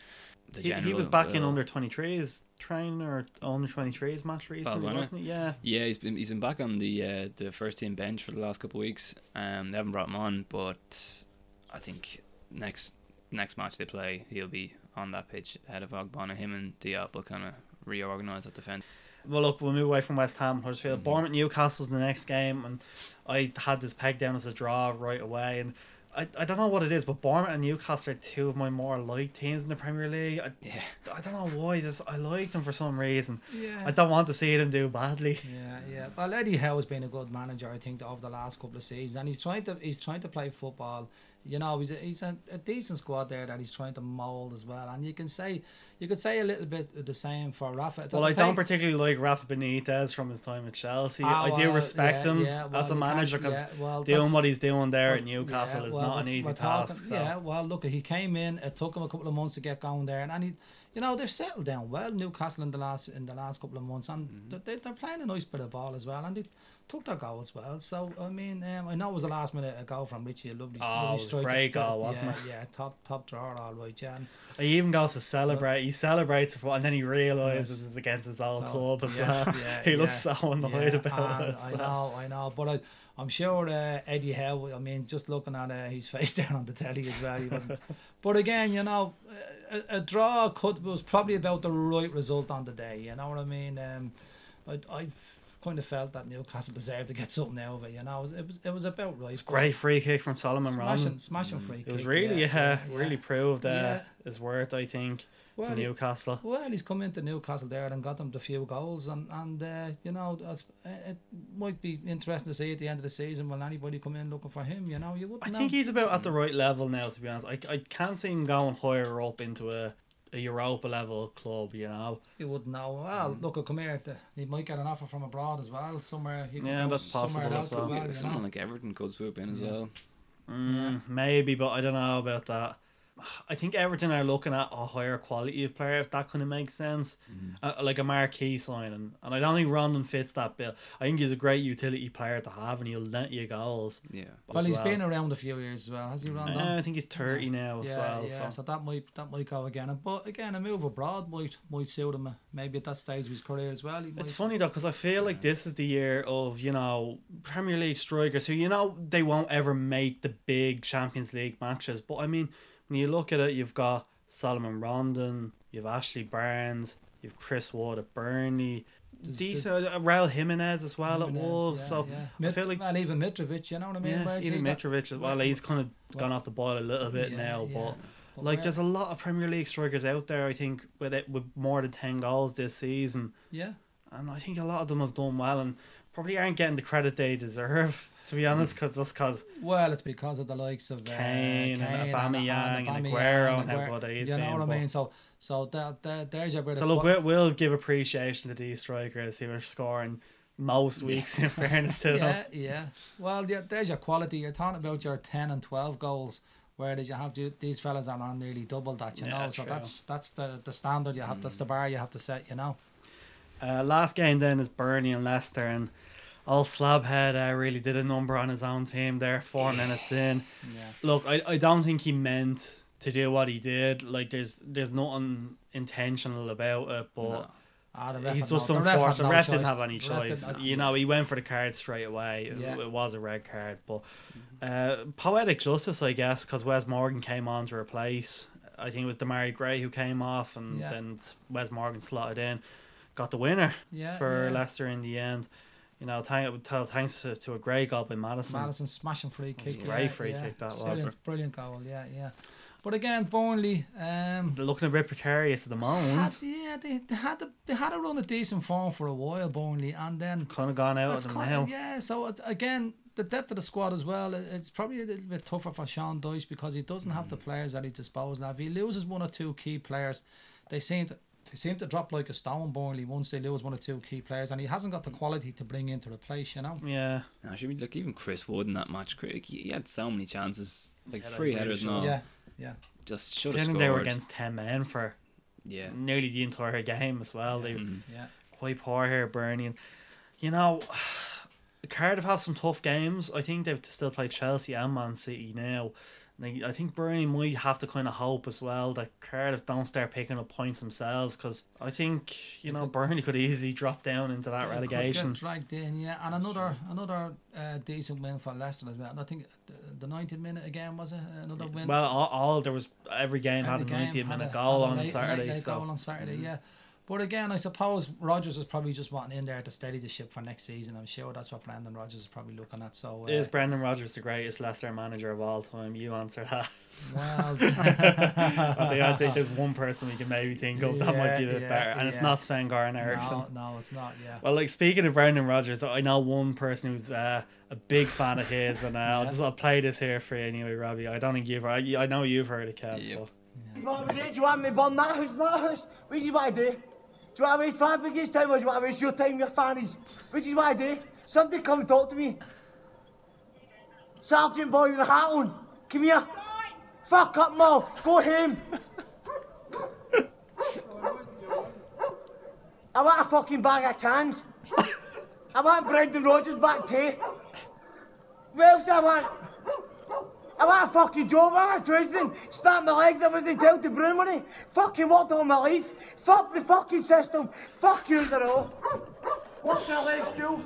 The He, he was back in under twenty thhree training or under twenty threes match recently, Balbuena? wasn't he? Yeah. Yeah, he's been he's been back on the uh, the first team bench for the last couple of weeks. Um, they haven't brought him on, but I think next next match they play, he'll be on that pitch ahead of Ogbonna. Him and Diop will kind of reorganise that defence. Well, look, we'll move away from West Ham, Huddersfield. Mhm. Bournemouth, Newcastle's the next game, and I had this pegged down as a draw right away. And I, I don't know what it is, but Bournemouth and Newcastle are two of my more liked teams in the Premier League. I, Yeah, I don't know why this. I like them for some reason. Yeah. I don't want to see them do badly. Yeah, yeah. Well, Eddie Howe has been a good manager, I think, over the last couple of seasons, and he's trying to he's trying to play football. You know, he's a, he's a, a decent squad there that he's trying to mould as well, and you can say you could say a little bit of the same for Rafa. It's Well, I don't particularly like Rafa Benitez from his time at Chelsea. Ah, I do well, respect yeah, him yeah, well, as a manager because yeah, well, doing what he's doing there at Newcastle is not an easy we're talking- task. So. Yeah, well, look, he came in. It took him a couple of months to get going there, and he, you know, they've settled down well. Newcastle in the last in the last couple of months, and Mm-hmm. they, they're playing a nice bit of ball as well, and they took their goal as well. So I mean, um, I know it was a last minute a goal from Ritchie, a lovely, Oh, lovely it was a strike. great goal, wasn't yeah, it? Yeah, top top drawer, all right, yeah. And He even goes to celebrate. He celebrates for, and then he realizes Yes. it's against his old So, club as yes, well. yeah, [laughs] he looks so annoyed yeah, about it. I know, I know, but I, I'm sure uh, Eddie Howe. I mean, just looking at uh, his [laughs] face down on the telly as well, he wasn't. [laughs] but again, you know, a, a draw could was probably about the right result on the day. You know what I mean? Um, I I kind of felt that Newcastle deserved to get something out of it. You know, it was it was, it was about right. Great free kick from Solomon smashing, Rondon. smashing free. Kick. It was really, yeah, yeah, really proved uh, Yeah. his worth, I think, Well, to he- Newcastle. Well, he's come into Newcastle there and got them the few goals, and and uh, you know as- it might be interesting to see at the end of the season will anybody come in looking for him. You know, you wouldn't I know. think he's about at the right level now, to be honest. I, I can't see him going higher up into a, a Europa level club, you know. you wouldn't know. Well, look, come here. He might get an offer from abroad as well. Somewhere he could Yeah, go that's possible somewhere as else well. as Yeah, well. you someone know. like Everton could swoop in as Yeah. well. Mm, Maybe, but I don't know about that. I think Everton are looking at a higher quality of player, if that kind of makes sense. Uh, like a marquee signing. And I don't think Rondon fits that bill. I think he's a great utility player to have, and he'll net you goals. Yeah. Well, as he's well. been around a few years as well. Has he, Rondon? Uh, I think he's 30 now as yeah, well. yeah. so. So. that might that might go again. But again, a move abroad might might suit him. uh, Maybe at that stage of his career as well. It's funny though because I feel like this is the year of you know Premier League strikers who you know they won't ever make the big Champions League matches. But I mean, when you look at it, you've got Solomon Rondon, you've Ashley Barnes, you've Chris Wood at Burnley, decent uh, Raul Jimenez as well at Wolves. yeah, so yeah. I Mit- feel like well, even Mitrovic, you know what I mean? yeah, even Mitrovic as well. He's kind of where- gone off the ball a little bit Yeah, now, but. But Like where- there's a lot of Premier League strikers out there. I think with it with more than ten goals this season, yeah. and I think a lot of them have done well and probably aren't getting the credit they deserve. To be honest, cause just cause Well, it's because of the likes of uh, Kane and Kane Aubameyang and Aubameyang Aguero and how good he's You know what I mean? So, so that, there, there's your bit So of look, we'll, we'll give appreciation to these strikers who are scoring most weeks. In [laughs] fairness to them, yeah, yeah. Well, yeah, there's your quality. You're talking about your ten and twelve goals, whereas you have to, these fellas are on nearly double that. You Yeah, know, so true. that's that's the the standard you have. That's the bar you have to set. You know. Uh, last game then is Burnley and Leicester, and all Slabhead uh, really did a number on his own team there. Four minutes in, Yeah. look, I, I don't think he meant to do what he did. Like there's there's nothing intentional about it, but. No. Ah, He's just no, the ref. The ref didn't have any choice. You know, he went for the card straight away. It, Yeah. it was a red card, but uh, poetic justice, I guess, because Wes Morgan came on to replace. I think it was Demarai Gray who came off, and Yeah. then Wes Morgan slotted in, got the winner Yeah, for. Leicester in the end. You know, thank, tell thanks to, to a great goal by Maddison. Maddison smashing free kick. great yeah, free yeah. kick that was. Brilliant, brilliant goal. Yeah, yeah. But again, Burnley. Um, They're looking a bit precarious at the had, moment. yeah, they, they had a, they had a run of decent form for a while, Burnley, and then Kind of gone out of them kind of, yeah. So it's, again, the depth of the squad as well. It's probably a little bit tougher for Sean Dyche because he doesn't have Mm. the players at his disposal. If he loses one or two key players, they seem to they seem to drop like a stone. Burnley once they lose one or two key players, and he hasn't got the quality to bring into replace. You know. Yeah. No, should be like even Chris Wood in that match. Chris- He he had so many chances, like Yeah, free headers and short. all. Yeah, yeah. Just should have scored. they were against 10 men for yeah. nearly the entire game as well. They Mhm. Yeah. quite poor here, Burnley. And, you know, [sighs] Cardiff have some tough games. I think they've still played Chelsea and Man City now. Like, I think Burnley might have to kind of hope as well that Cardiff don't start picking up points themselves because I think you know Burnley could easily drop down into that They could relegation. Get dragged in, yeah, and another another uh, decent win for Leicester as well. And I think the, the 90th minute again was it another win. Well, all, all there was every game had a Every game 90 minute goal on late- Saturday. late- late so goal on Saturday, yeah. But again, I suppose Rodgers is probably just wanting in there to steady the ship for next season. I'm sure that's what Brendan Rodgers is probably looking at. So, uh, is Brendan Rodgers the greatest Leicester manager of all time? You answer that. well, [laughs] I think, I think there's one person we can maybe think of that might be the yeah, better, and it's not Sven Goran Eriksson. no, no, it's not. Yeah. Well, like speaking of Brendan Rodgers, I know one person who's uh, a big fan of his, and uh, I'll just I'll play this here for you anyway, Robbie. I don't think you've heard. I know you've heard it, Kev. Yep. but- Do you want me to do? Do you want me to burn that house, that house? What do you want to do? Do you want to waste Fabregas' time or do you want to waste your time, your fannies? What do you want to do? Somebody come and talk to me. Sergeant boy with a hat on, come here. Fuck up, Mo. Go home. I want a fucking bag of cans. I want Brendan Rodgers back too. What else do I want? I want a fucking job, I want a Dresden, snap my leg, that was the tell to Bruin money. Fucking worked all my life. Fuck the fucking system. Fuck you, they're all. What's my legs, Joe?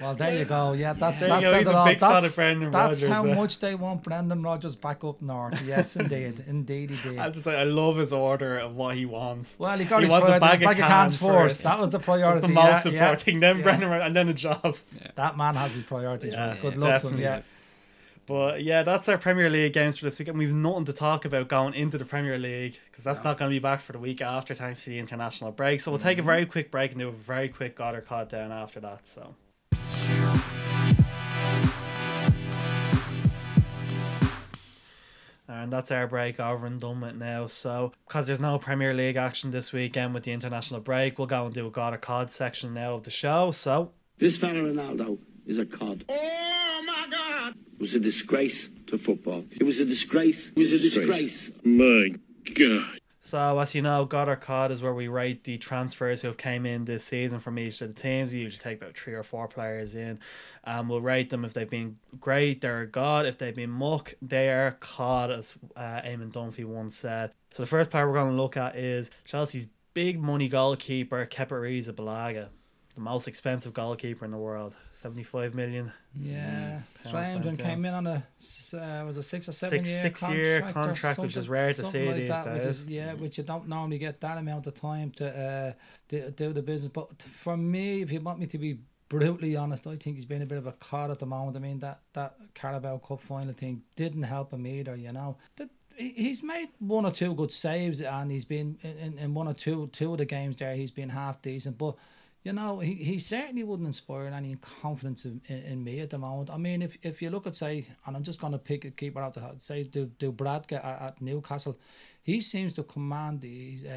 Well, there you go. Yeah, that's There you that go, says it all. big of That's, Brendan that's Rodgers, how eh? much they want Brendan Rodgers back up north. Yes, indeed, [laughs] indeed he did. I just say I love his order of what he wants. Well, he got He his wants a priority, bag of cans first. first. That was the That's priority. the most yeah, important yeah, thing. Then yeah. Brendan, and then a job. That man has his priorities. Yeah, right. Good yeah, luck to him. Yeah. But yeah, that's our Premier League games for this week, and we've nothing to talk about going into the Premier League because that's not going to be back for the week after, thanks to the international break. So we'll take a mm-hmm. very quick break and do a very quick God or Cod down after that. So. And that's our break over and done with now. So, because there's no Premier League action this weekend with the international break, we'll go and do a God or Cod section now of the show. So, This fella Ronaldo is a cod. Eh? It was a disgrace to football. It was a disgrace. It was a disgrace. My God. So as you know, God or Cod is where we rate the transfers who have came in this season from each of the teams. We usually take about three or four players in, and we'll rate them if they've been great, they're a God. If they've been muck, they are Cod, as uh, Eamon Dunphy once said. So the first player we're going to look at is Chelsea's big money goalkeeper, Kepa Arrizabalaga, the most expensive goalkeeper in the world, seventy-five million. Yeah, Sounds strange. And came in on a uh, was a six or seven Six- year six-year contract, or contract, which is rare to see like these that, Which is, days. yeah, which you don't normally get that amount of time to uh, do, do the business. But for me, if you want me to be brutally honest, I think he's been a bit of a cod at the moment. I mean that that Carabao Cup final thing didn't help him either. You know. He- He's made one or two good saves, and he's been in, in one or two two of the games there. He's been half decent, but you know, he, he certainly wouldn't inspire any confidence in, in, in me at the moment. I mean, if if you look at say, and I'm just going to pick a keeper out the say, do Dubravka at, at Newcastle, he seems to command the uh,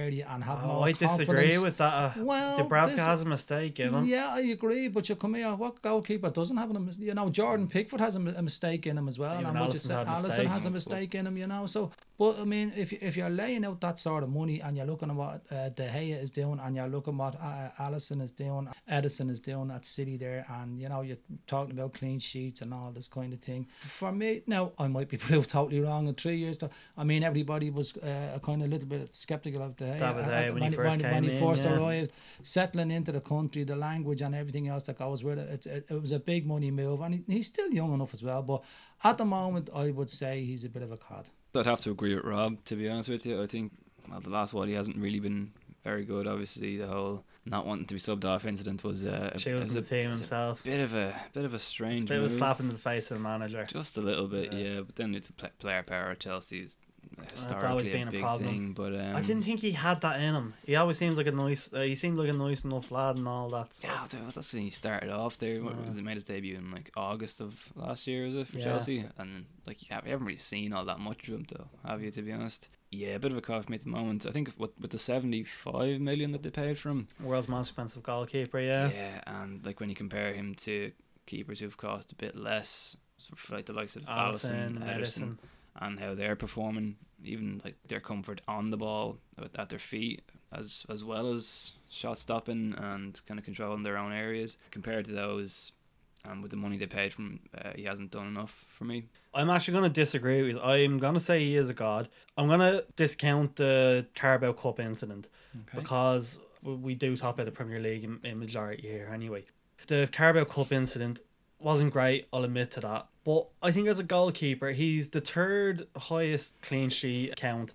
area and have Oh, more I confidence. disagree with that. Uh, Well, Dubravka this- has a mistake in him. Yeah, I agree, but you come here. What goalkeeper doesn't have a mistake? you know? Jordan Pickford has a, a mistake in him as well, Even and what you say, Alisson has a mistake in him, you know. So, but I mean, if if you're laying out that sort of money and you're looking at what uh, De Gea is doing, and you're looking at what uh, Alisson is doing, Ederson is doing at City there, and you know you're talking about clean sheets and all this kind of thing. For me, now I might be [laughs] proved totally wrong in three years. Though, I mean, everybody was uh, kind of a little bit skeptical of De Gea David uh, Gea when he first when, came he in, first yeah. arrived, settling into the country, the language, and everything else that goes with it. It's, it, it was a big money move, and he, he's still young enough as well. But at the moment, I would say he's a bit of a cod. I'd have to agree with Rob, to be honest with you. I think, well, the last while he hasn't really been very good. Obviously, the whole not wanting to be subbed off incident was, uh, a- was the team was himself. bit of a bit of a strange Bit of a slap in the face of the manager. Just a little bit, Yeah. yeah. But then it's a player power at Historically always been a big problem. thing. But um, I didn't think he had that in him. He always seems like a nice. Uh, he seemed like a nice enough lad and all that. So. Yeah, that's when he started off there. What Yeah. was it? Made his debut in like August of last year, was it for Yeah. Chelsea? And like, you have- you haven't really seen all that much of him, though, have you? To be honest, yeah, a bit of a cough for me at the moment. I think with with the seventy-five million that they paid for him, World's most expensive goalkeeper. Yeah. yeah, and like when you compare him to keepers who've cost a bit less, sort of like the likes of Alisson, Alisson, Ederson, Edison. And how they're performing, even like their comfort on the ball at, at their feet, as as well as shot stopping and kind of controlling their own areas. Compared to those, and with the money they paid from, uh, he hasn't done enough for me. I'm actually going to disagree with. I'm going to say he is a god. I'm going to discount the Carabao Cup incident because we do top about the Premier League in, in majority here anyway. The Carabao Cup incident wasn't great. I'll admit to that. But I think as a goalkeeper, he's the third highest clean sheet count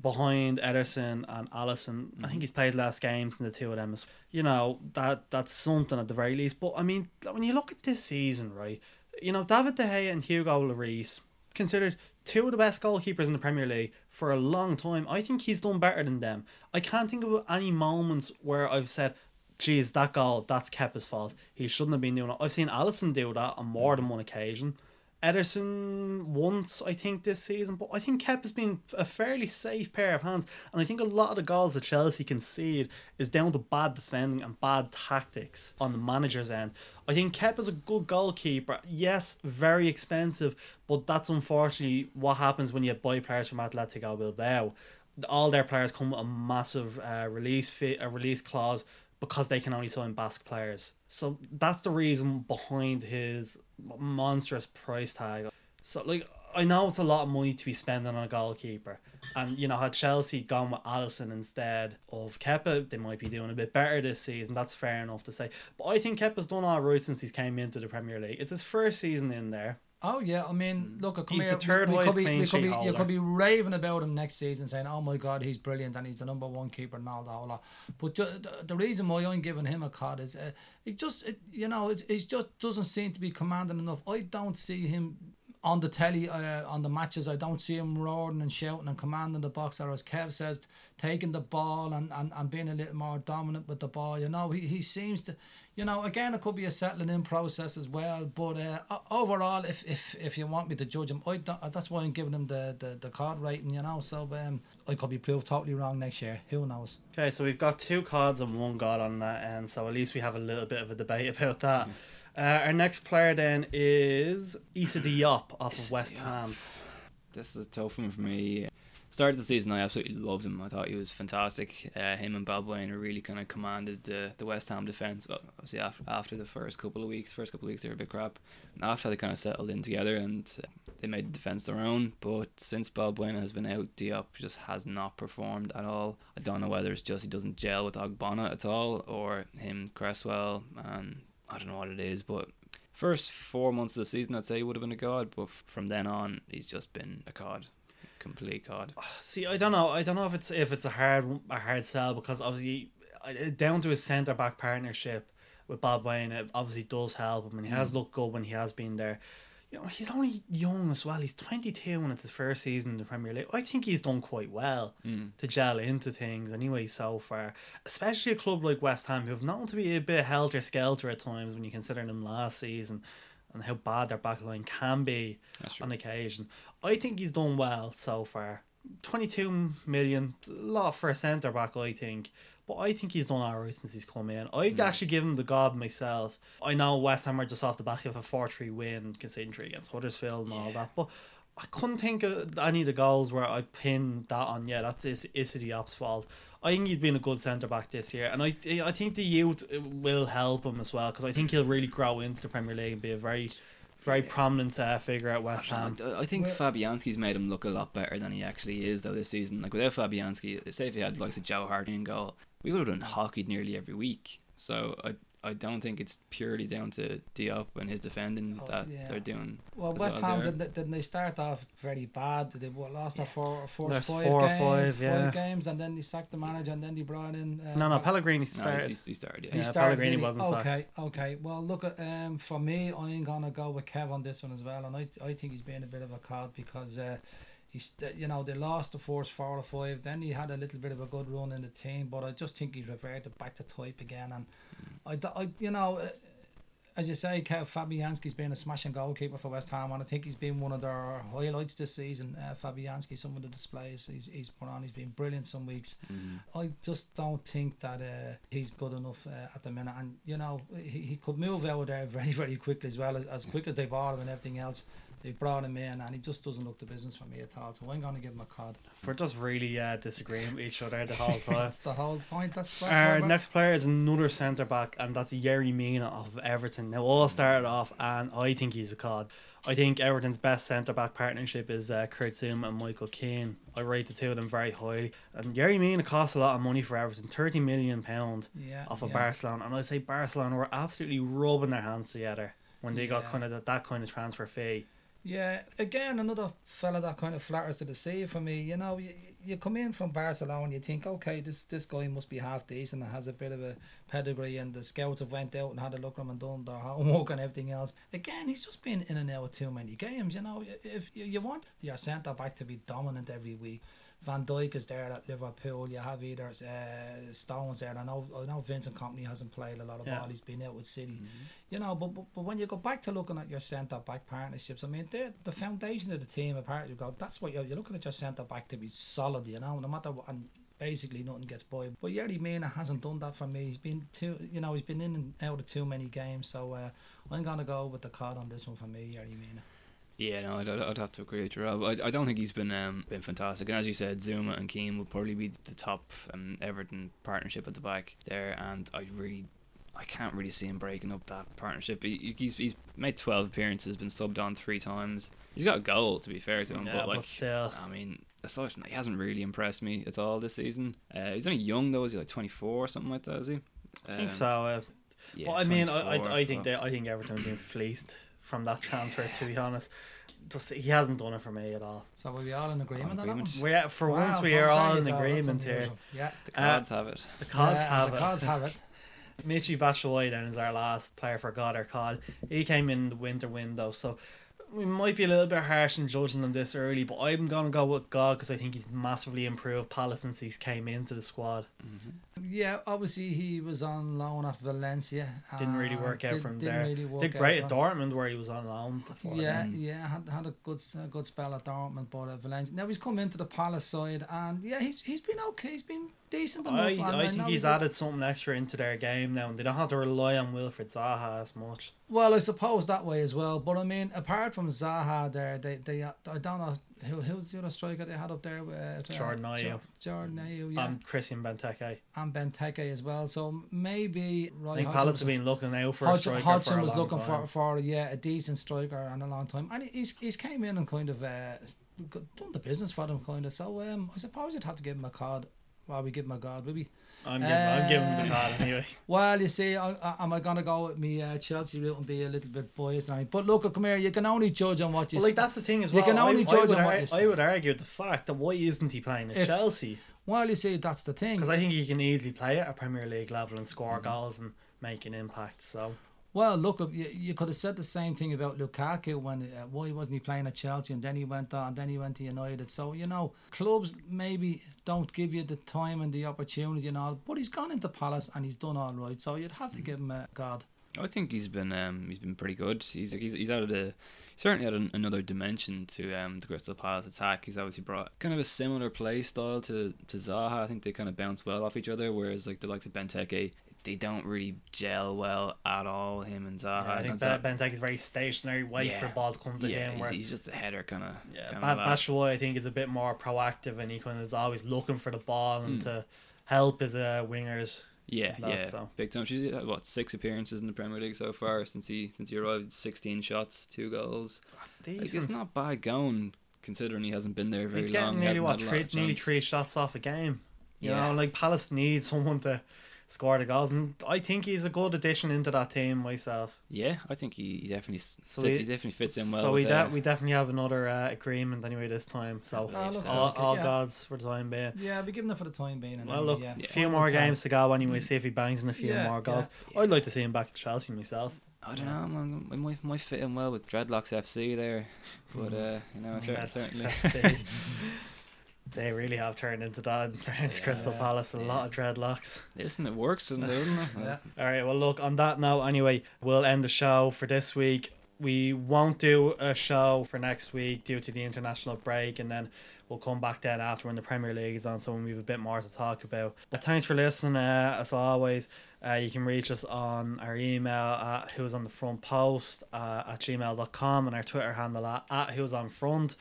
behind Ederson and Alisson. I think mm-hmm. he's played less games than the two of them. You know that that's something at the very least. But I mean, when you look at this season, right? You know, David De Gea and Hugo Lloris considered two of the best goalkeepers in the Premier League for a long time. I think he's done better than them. I can't think of any moments where I've said, geez, that goal, that's Kepa's fault. He shouldn't have been doing it. I've seen Alisson do that on more than one occasion. Ederson once, I think, this season, but I think Kepa's been a fairly safe pair of hands. And I think a lot of the goals that Chelsea concede is down to bad defending and bad tactics on the manager's end. I think Kepa's a good goalkeeper. Yes, very expensive, but that's unfortunately what happens when you buy players from Atletico Bilbao. All their players come with a massive uh, release fee, a release clause because they can only sign Basque players. So that's the reason behind his monstrous price tag. So like I know it's a lot of money to be spending on a goalkeeper. And you know, had Chelsea gone with Alisson instead of Kepa, they might be doing a bit better this season. That's fair enough to say. But I think Kepa's done all right since he's came into the Premier League. It's his first season in there. Oh yeah, I mean, look, come He's here. we, could be, we could be, you could be raving about him next season, saying, "Oh my God, he's brilliant and he's the number one keeper and all that." All that. But ju- the, the reason why I'm giving him a card is, uh, it just, it, you know, it, it just doesn't seem to be commanding enough. I don't see him on the telly, uh, on the matches. I don't see him roaring and shouting and commanding the box, or as Kev says, taking the ball and, and, and being a little more dominant with the ball. You know, he, he seems to you know, again, it could be a settling in process as well. But uh, overall, if, if if you want me to judge him, I don't, that's why I'm giving him the, the, the card rating, you know. So um, I could be proved totally wrong next year. Who knows? Okay, so we've got two cards and one god on that end, so at least we have a little bit of a debate about that. Uh, our next player then is Issa Diop off of West Ham. This is a tough one for me. Start of the season, I absolutely loved him. I thought he was fantastic. Uh, him and Balbuena really kind of commanded the, the West Ham defense. Obviously, after, after the first couple of weeks, first couple of weeks they were a bit crap. And after they kind of settled in together and they made the defense their own. But since Balbuena has been out, Diop just has not performed at all. I don't know whether it's just he doesn't gel with Ogbonna at all, or him Cresswell, and I don't know what it is, but first four months of the season, I'd say he would have been a god, but from then on, he's just been a cod, complete cod. Ah, see, I don't know. I don't know if it's if it's a hard a hard sell because obviously down to his centre back partnership with Balbuena, it obviously does help him, and he has mm. looked good when he has been there. you know, he's only young as well. He's 22 and it's his first season in the Premier League. I think he's done quite well mm. to gel into things anyway so far. Especially a club like West Ham, who have known to be a bit helter skelter at times when you consider them last season and how bad their backline can be on occasion. I think he's done well so far. 22 million, a lot for a centre back, I think. But I think he's done alright since he's come in. I'd hmm. actually give him the god myself. I know West Ham are just off the back of a 4 3 win, three against Huddersfield and all that. But I couldn't think of any of the goals where I pinned that on. Yeah, that's Is- Issa Diop's fault. I think he's been a good centre back this year, and I I think the youth will help him as well because I think he'll really grow into the Premier League and be a very, very prominent uh, figure at West Ham. I, I think Well- Fabianski's made him look a lot better than he actually is though this season. Like without Fabianski, say if he had the likes of Joe Hart in goal, we would have done hockey nearly every week. So I I don't think it's purely down to Diop and his defending Oh, that yeah. they're doing. Well, as West well Ham didn't, didn't they start off very bad? They what, lost their four, four, Lost five, four or games, five, yeah. games, and then he sacked the manager, and then he brought in. Uh, No, no, Pellegrini No, started. he's, he started. Yeah. He Yeah, started, Pellegrini he? wasn't sacked. okay. Okay, well, look at um for me, I'm gonna go with Kev on this one as well, and I I think he's being a bit of a cod because uh, he's you know they lost the first four or five, then he had a little bit of a good run in the team, but I just think he's reverted back to type again, and I, d- I- you know. Uh, as you say, Kev Fabianski's been a smashing goalkeeper for West Ham, and I think he's been one of their highlights this season. Uh, Fabianski, some of the displays he's, he's put on, he's been brilliant some weeks. I just don't think that uh, he's good enough uh, at the minute, and you know he, he could move out there very very quickly as well as, as quick as they bought him and everything else. They brought him in, and he just doesn't look the business for me at all. So I'm going to give him a cod. We're just really uh, disagreeing with each other the whole time. [laughs] That's the whole point. That's, that's Our next player is another centre back, and that's Yerry Mina of Everton. Now, all started off, and I think he's a cod. I think Everton's best centre back partnership is uh, Kurt Zouma and Michael Keane. I rate the two of them very highly. And Yerry Mina costs a lot of money for Everton, thirty million pound Yeah, off of yeah. Barcelona, and I say Barcelona were absolutely rubbing their hands together when they got kind of that, that kind of transfer fee. Yeah, again, another fella that kind of flatters to the sea for me. You know, you, you come in from Barcelona, you think, okay, this this guy must be half decent and has a bit of a pedigree, and the scouts have went out and had a look at him and done their homework and everything else. Again, he's just been in and out too many games. You know, if you, you want your centre back to be dominant every week. Van Dijk is there at Liverpool. You have either uh, Stones there. I know, I know Vincent Kompany hasn't played a lot of Yeah. ball. He's been out with City. You know, but, but but when you go back to looking at your centre back partnerships, I mean, the foundation of the team. Apart you go, that's what you're, you're looking at your centre back to be solid. You know, no matter what, and basically nothing gets by. But Yerry Mina hasn't done that for me. He's been too, you know, he's been in and out of too many games. So uh, I'm gonna go with the card on this one for me, Yerry Mina. Yeah, no, I'd, I'd have to agree with you, Rob. I, I don't think he's been um, been fantastic. And as you said, Zouma and Keane would probably be the top um, Everton partnership at the back there. And I really, I can't really see him breaking up that partnership. He, he's he's made twelve appearances, been subbed on three times. He's got a goal to be fair to him, Yeah, but but like, still. I mean, aside from that, he hasn't really impressed me at all this season. Uh, he's only young though. Is he like twenty four or something like that? Is he? I think Um, so. Uh, Yeah, but I mean, I, I, I think so- that I think Everton's been fleeced from that transfer. To be honest, just he hasn't done it for me at all. So we're we all in agreement on that agreement. one? We are, for Wow, once we are all in agreement here. Yeah. the uh, cards have it. The cards Yeah, have the it. The cards have it. Michy Batshuayi then is our last player for God or COD. He came in the winter window, so we might be a little bit harsh in judging him this early, but I'm gonna go with God because I think he's massively improved Palace since he's came into the squad. Yeah, obviously he was on loan at Valencia. Didn't really uh, work out did- for him didn't there. Really work Did great at. Dortmund where he was on loan before. Yeah, then. yeah, had, had a good a good spell at Dortmund, but at Valencia. Now he's come into the Palace side, and yeah, he's he's been okay. He's been decent enough. I, I think he's added something extra into their game now, and they don't have to rely on Wilfried Zaha as much. Well, I suppose that way as well. But I mean, apart from Zaha, there, they, they, I don't know who who's the other striker they had up there. With, uh, Jordan Ayew. Jo- Jordan Ayew, yeah, And Christian Benteke. and Benteke as well. So maybe Roy I think Hodgson Palace have been looking out for a Hodgson, striker Hodgson for a was looking time. for for yeah a decent striker and a long time, and he's he's came in and kind of uh, done the business for them kind of. So um, I suppose you'd have to give him a card. Well, we give him a card, maybe. I'm giving, I'm giving him the Uh, card anyway. [laughs] Well, you see, I, I, am I gonna go with me uh, Chelsea route and be a little bit biased? And But look, come here, you can only judge on what you. Well, like that's the thing as You well. can only I, judge I would, on what you've I would argue the fact that why isn't he playing at If- Chelsea? Well, you see, that's the thing. Because I think he can easily play at a Premier League level and score goals and make an impact. So Well, look, you, you could have said the same thing about Lukaku when uh, why wasn't he playing at Chelsea and then he went on, and then he went to United. So you know, clubs maybe don't give you the time and the opportunity and all, but he's gone into Palace and he's done all right. So you'd have to give him a God. I think he's been um, he's been pretty good. He's he's he's added a certainly added another dimension to um, the Crystal Palace attack. He's obviously brought kind of a similar play style to to Zaha. I think they kind of bounce well off each other. Whereas like the likes of Benteke, they don't really gel well at all. Him and Zaha. Yeah, I think that Benteke is very stationary, wait Yeah. for the ball to come to yeah, him. he's, Whereas he's just a header kind of. yeah, Ba-. Batshuayi I think is a bit more proactive and he kind of is always looking for the ball and Hmm. to help his uh, wingers. Yeah, that, yeah, so. big time. She's had, what six appearances in the Premier League so far since he since he arrived. Sixteen shots, two goals. That's Like, it's not bad going considering he hasn't been there very He's getting He nearly hasn't what three, nearly three shots off a game. You Yeah. know, like Palace needs someone to score the goals, and I think he's a good addition into that team myself. Yeah, I think he, he definitely So sits, he- he, definitely fits in well. so we with, de- uh, we definitely have another uh, agreement anyway this time. So Oh, looks all, like all yeah. gods for the time being. Yeah, be giving it for the time being. And Well, then, look, yeah, a few final more games to go anyway. See if he bangs in a few Yeah, more goals. yeah. I'd like to see him back at Chelsea myself. I don't know. Man, I might might fit in well with Dreadlocks FC there, but uh, you know, cer- Dreadlocks certainly. [laughs] They really have turned into that in French Crystal Yeah, Palace. A lot of dreadlocks. Listen, it works, and doesn't it? [laughs] Yeah. All right. Well, look. On that note, anyway, we'll end the show for this week. We won't do a show for next week due to the international break, and then we'll come back then after when the Premier League is on, so we have a bit more to talk about. But thanks for listening. Uh, as always, uh, you can reach us on our email at who's on the front post uh, at gmail.com and our Twitter handle at, at who's on front.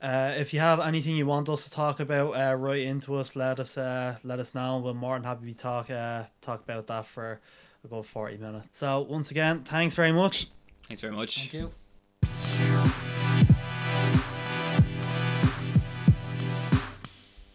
Uh, if you have anything you want us to talk about, uh, write into us. Let us uh, let us know. We're more than happy to talk uh, talk about that for a good forty minutes. So once again, thanks very much. Thanks very much. Thank you.